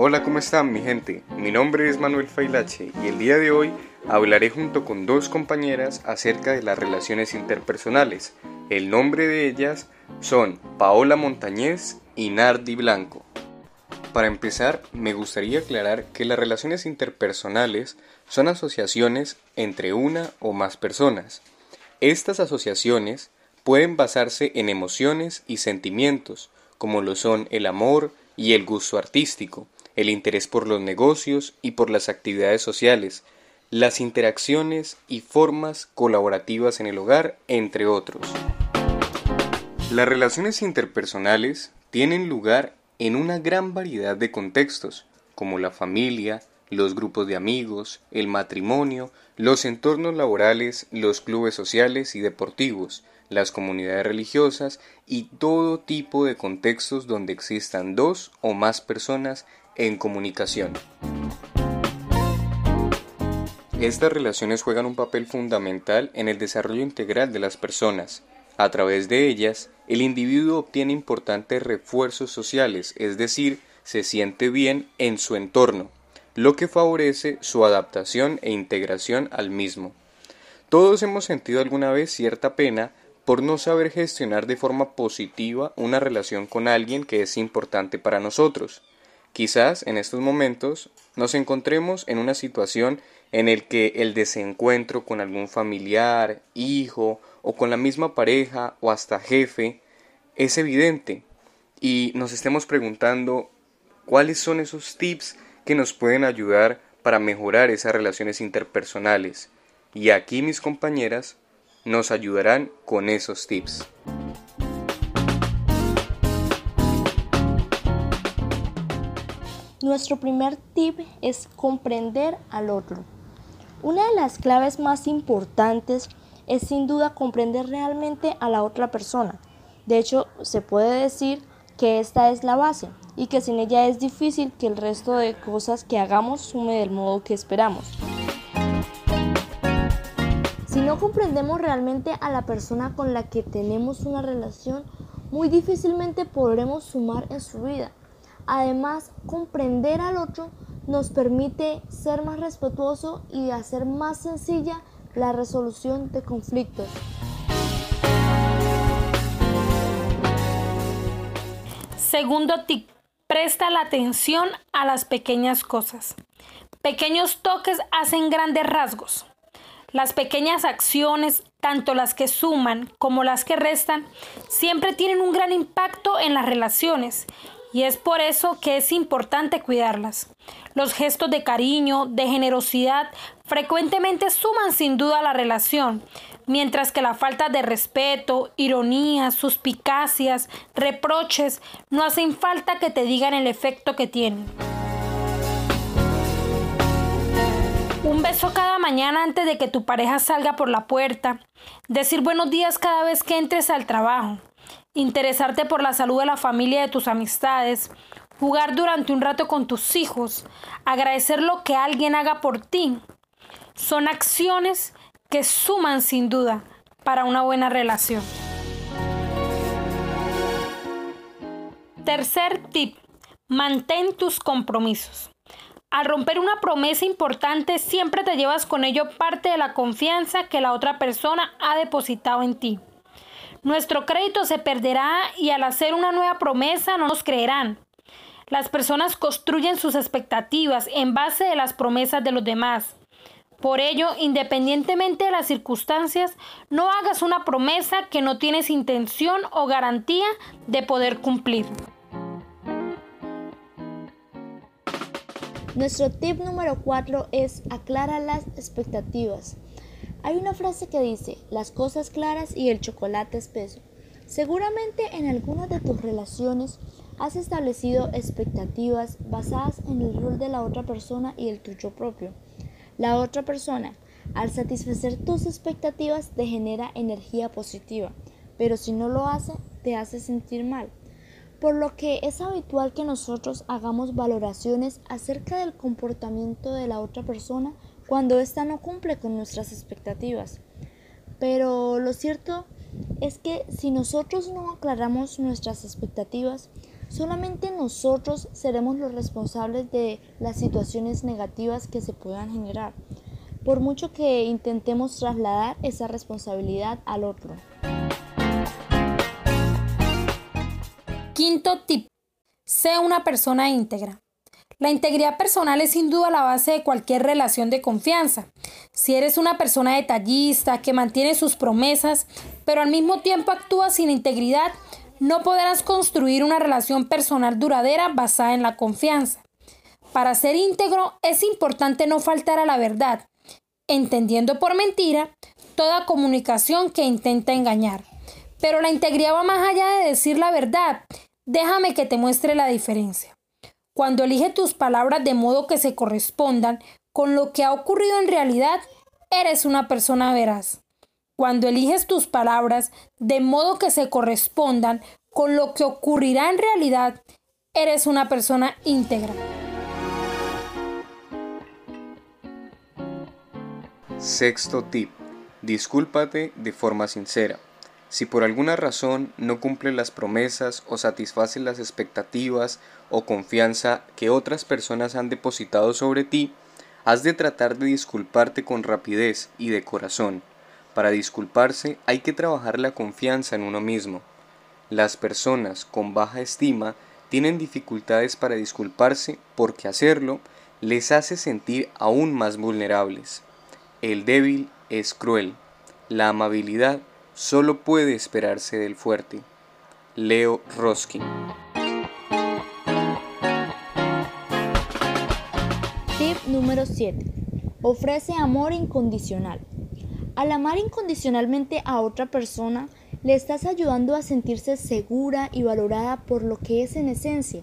Hola, ¿cómo están mi gente? Mi nombre es Manuel Failache y el día de hoy hablaré junto con dos compañeras acerca de las relaciones interpersonales. El nombre de ellas son Paola Montañez y Nardi Blanco. Para empezar, me gustaría aclarar que las relaciones interpersonales son asociaciones entre una o más personas. Estas asociaciones pueden basarse en emociones y sentimientos, como lo son el amor y el gusto artístico, el interés por los negocios y por las actividades sociales, las interacciones y formas colaborativas en el hogar, entre otros. Las relaciones interpersonales tienen lugar en una gran variedad de contextos, como la familia, los grupos de amigos, el matrimonio, los entornos laborales, los clubes sociales y deportivos, las comunidades religiosas y todo tipo de contextos donde existan dos o más personas en comunicación. Estas relaciones juegan un papel fundamental en el desarrollo integral de las personas. A través de ellas, el individuo obtiene importantes refuerzos sociales, es decir, se siente bien en su entorno, lo que favorece su adaptación e integración al mismo. Todos hemos sentido alguna vez cierta pena por no saber gestionar de forma positiva una relación con alguien que es importante para nosotros. Quizás en estos momentos nos encontremos en una situación en el que el desencuentro con algún familiar, hijo o con la misma pareja o hasta jefe es evidente y nos estemos preguntando cuáles son esos tips que nos pueden ayudar para mejorar esas relaciones interpersonales. Y aquí mis compañeras nos ayudarán con esos tips. Nuestro primer tip es comprender al otro. Una de las claves más importantes es sin duda comprender realmente a la otra persona. De hecho, se puede decir que esta es la base y que sin ella es difícil que el resto de cosas que hagamos sume del modo que esperamos. Si no comprendemos realmente a la persona con la que tenemos una relación, muy difícilmente podremos sumar en su vida. Además, comprender al otro nos permite ser más respetuoso y hacer más sencilla la resolución de conflictos. Segundo tip, presta la atención a las pequeñas cosas. Pequeños toques hacen grandes rasgos. Las pequeñas acciones, tanto las que suman como las que restan, siempre tienen un gran impacto en las relaciones y es por eso que es importante cuidarlas. Los gestos de cariño, de generosidad, frecuentemente suman sin duda la relación, mientras que la falta de respeto, ironías, suspicacias, reproches no hacen falta que te digan el efecto que tienen. Un beso cada mañana antes de que tu pareja salga por la puerta. Decir buenos días cada vez que entres al trabajo interesarte por la salud de la familia y de tus amistades, jugar durante un rato con tus hijos, agradecer lo que alguien haga por ti. Son acciones que suman sin duda para una buena relación. Tercer tip, mantén tus compromisos. Al romper una promesa importante siempre te llevas con ello parte de la confianza que la otra persona ha depositado en ti. Nuestro crédito se perderá y al hacer una nueva promesa no nos creerán. Las personas construyen sus expectativas en base de las promesas de los demás. Por ello, independientemente de las circunstancias, no hagas una promesa que no tienes intención o garantía de poder cumplir. Nuestro tip número 4 es aclara las expectativas. Hay una frase que dice, las cosas claras y el chocolate espeso. Seguramente en algunas de tus relaciones has establecido expectativas basadas en el rol de la otra persona y el tuyo propio. La otra persona, al satisfacer tus expectativas, te genera energía positiva, pero si no lo hace, te hace sentir mal. Por lo que es habitual que nosotros hagamos valoraciones acerca del comportamiento de la otra persona cuando ésta no cumple con nuestras expectativas. Pero lo cierto es que si nosotros no aclaramos nuestras expectativas, Solamente nosotros seremos los responsables de las situaciones negativas que se puedan generar, por mucho que intentemos trasladar esa responsabilidad al otro. Quinto tip. Sé una persona íntegra. La integridad personal es sin duda la base de cualquier relación de confianza. Si eres una persona detallista que mantiene sus promesas, pero al mismo tiempo actúa sin integridad, no podrás construir una relación personal duradera basada en la confianza. Para ser íntegro es importante no faltar a la verdad, entendiendo por mentira toda comunicación que intenta engañar. Pero la integridad va más allá de decir la verdad. Déjame que te muestre la diferencia. Cuando elige tus palabras de modo que se correspondan con lo que ha ocurrido en realidad, eres una persona veraz. Cuando eliges tus palabras de modo que se correspondan con lo que ocurrirá en realidad, eres una persona íntegra. Sexto tip. Discúlpate de forma sincera. Si por alguna razón no cumple las promesas o satisface las expectativas o confianza que otras personas han depositado sobre ti, has de tratar de disculparte con rapidez y de corazón. Para disculparse hay que trabajar la confianza en uno mismo. Las personas con baja estima tienen dificultades para disculparse porque hacerlo les hace sentir aún más vulnerables. El débil es cruel. La amabilidad solo puede esperarse del fuerte. Leo Roskin. Tip número 7. Ofrece amor incondicional. Al amar incondicionalmente a otra persona, le estás ayudando a sentirse segura y valorada por lo que es en esencia.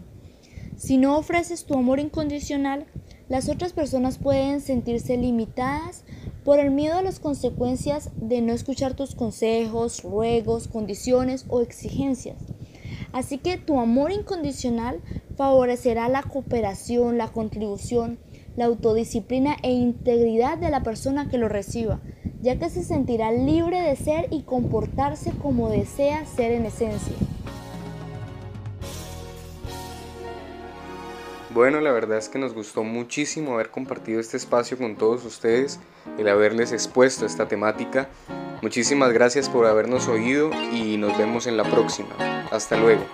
Si no ofreces tu amor incondicional, las otras personas pueden sentirse limitadas por el miedo a las consecuencias de no escuchar tus consejos, ruegos, condiciones o exigencias. Así que tu amor incondicional favorecerá la cooperación, la contribución, la autodisciplina e integridad de la persona que lo reciba, ya que se sentirá libre de ser y comportarse como desea ser en esencia. Bueno, la verdad es que nos gustó muchísimo haber compartido este espacio con todos ustedes, el haberles expuesto esta temática. Muchísimas gracias por habernos oído y nos vemos en la próxima. Hasta luego.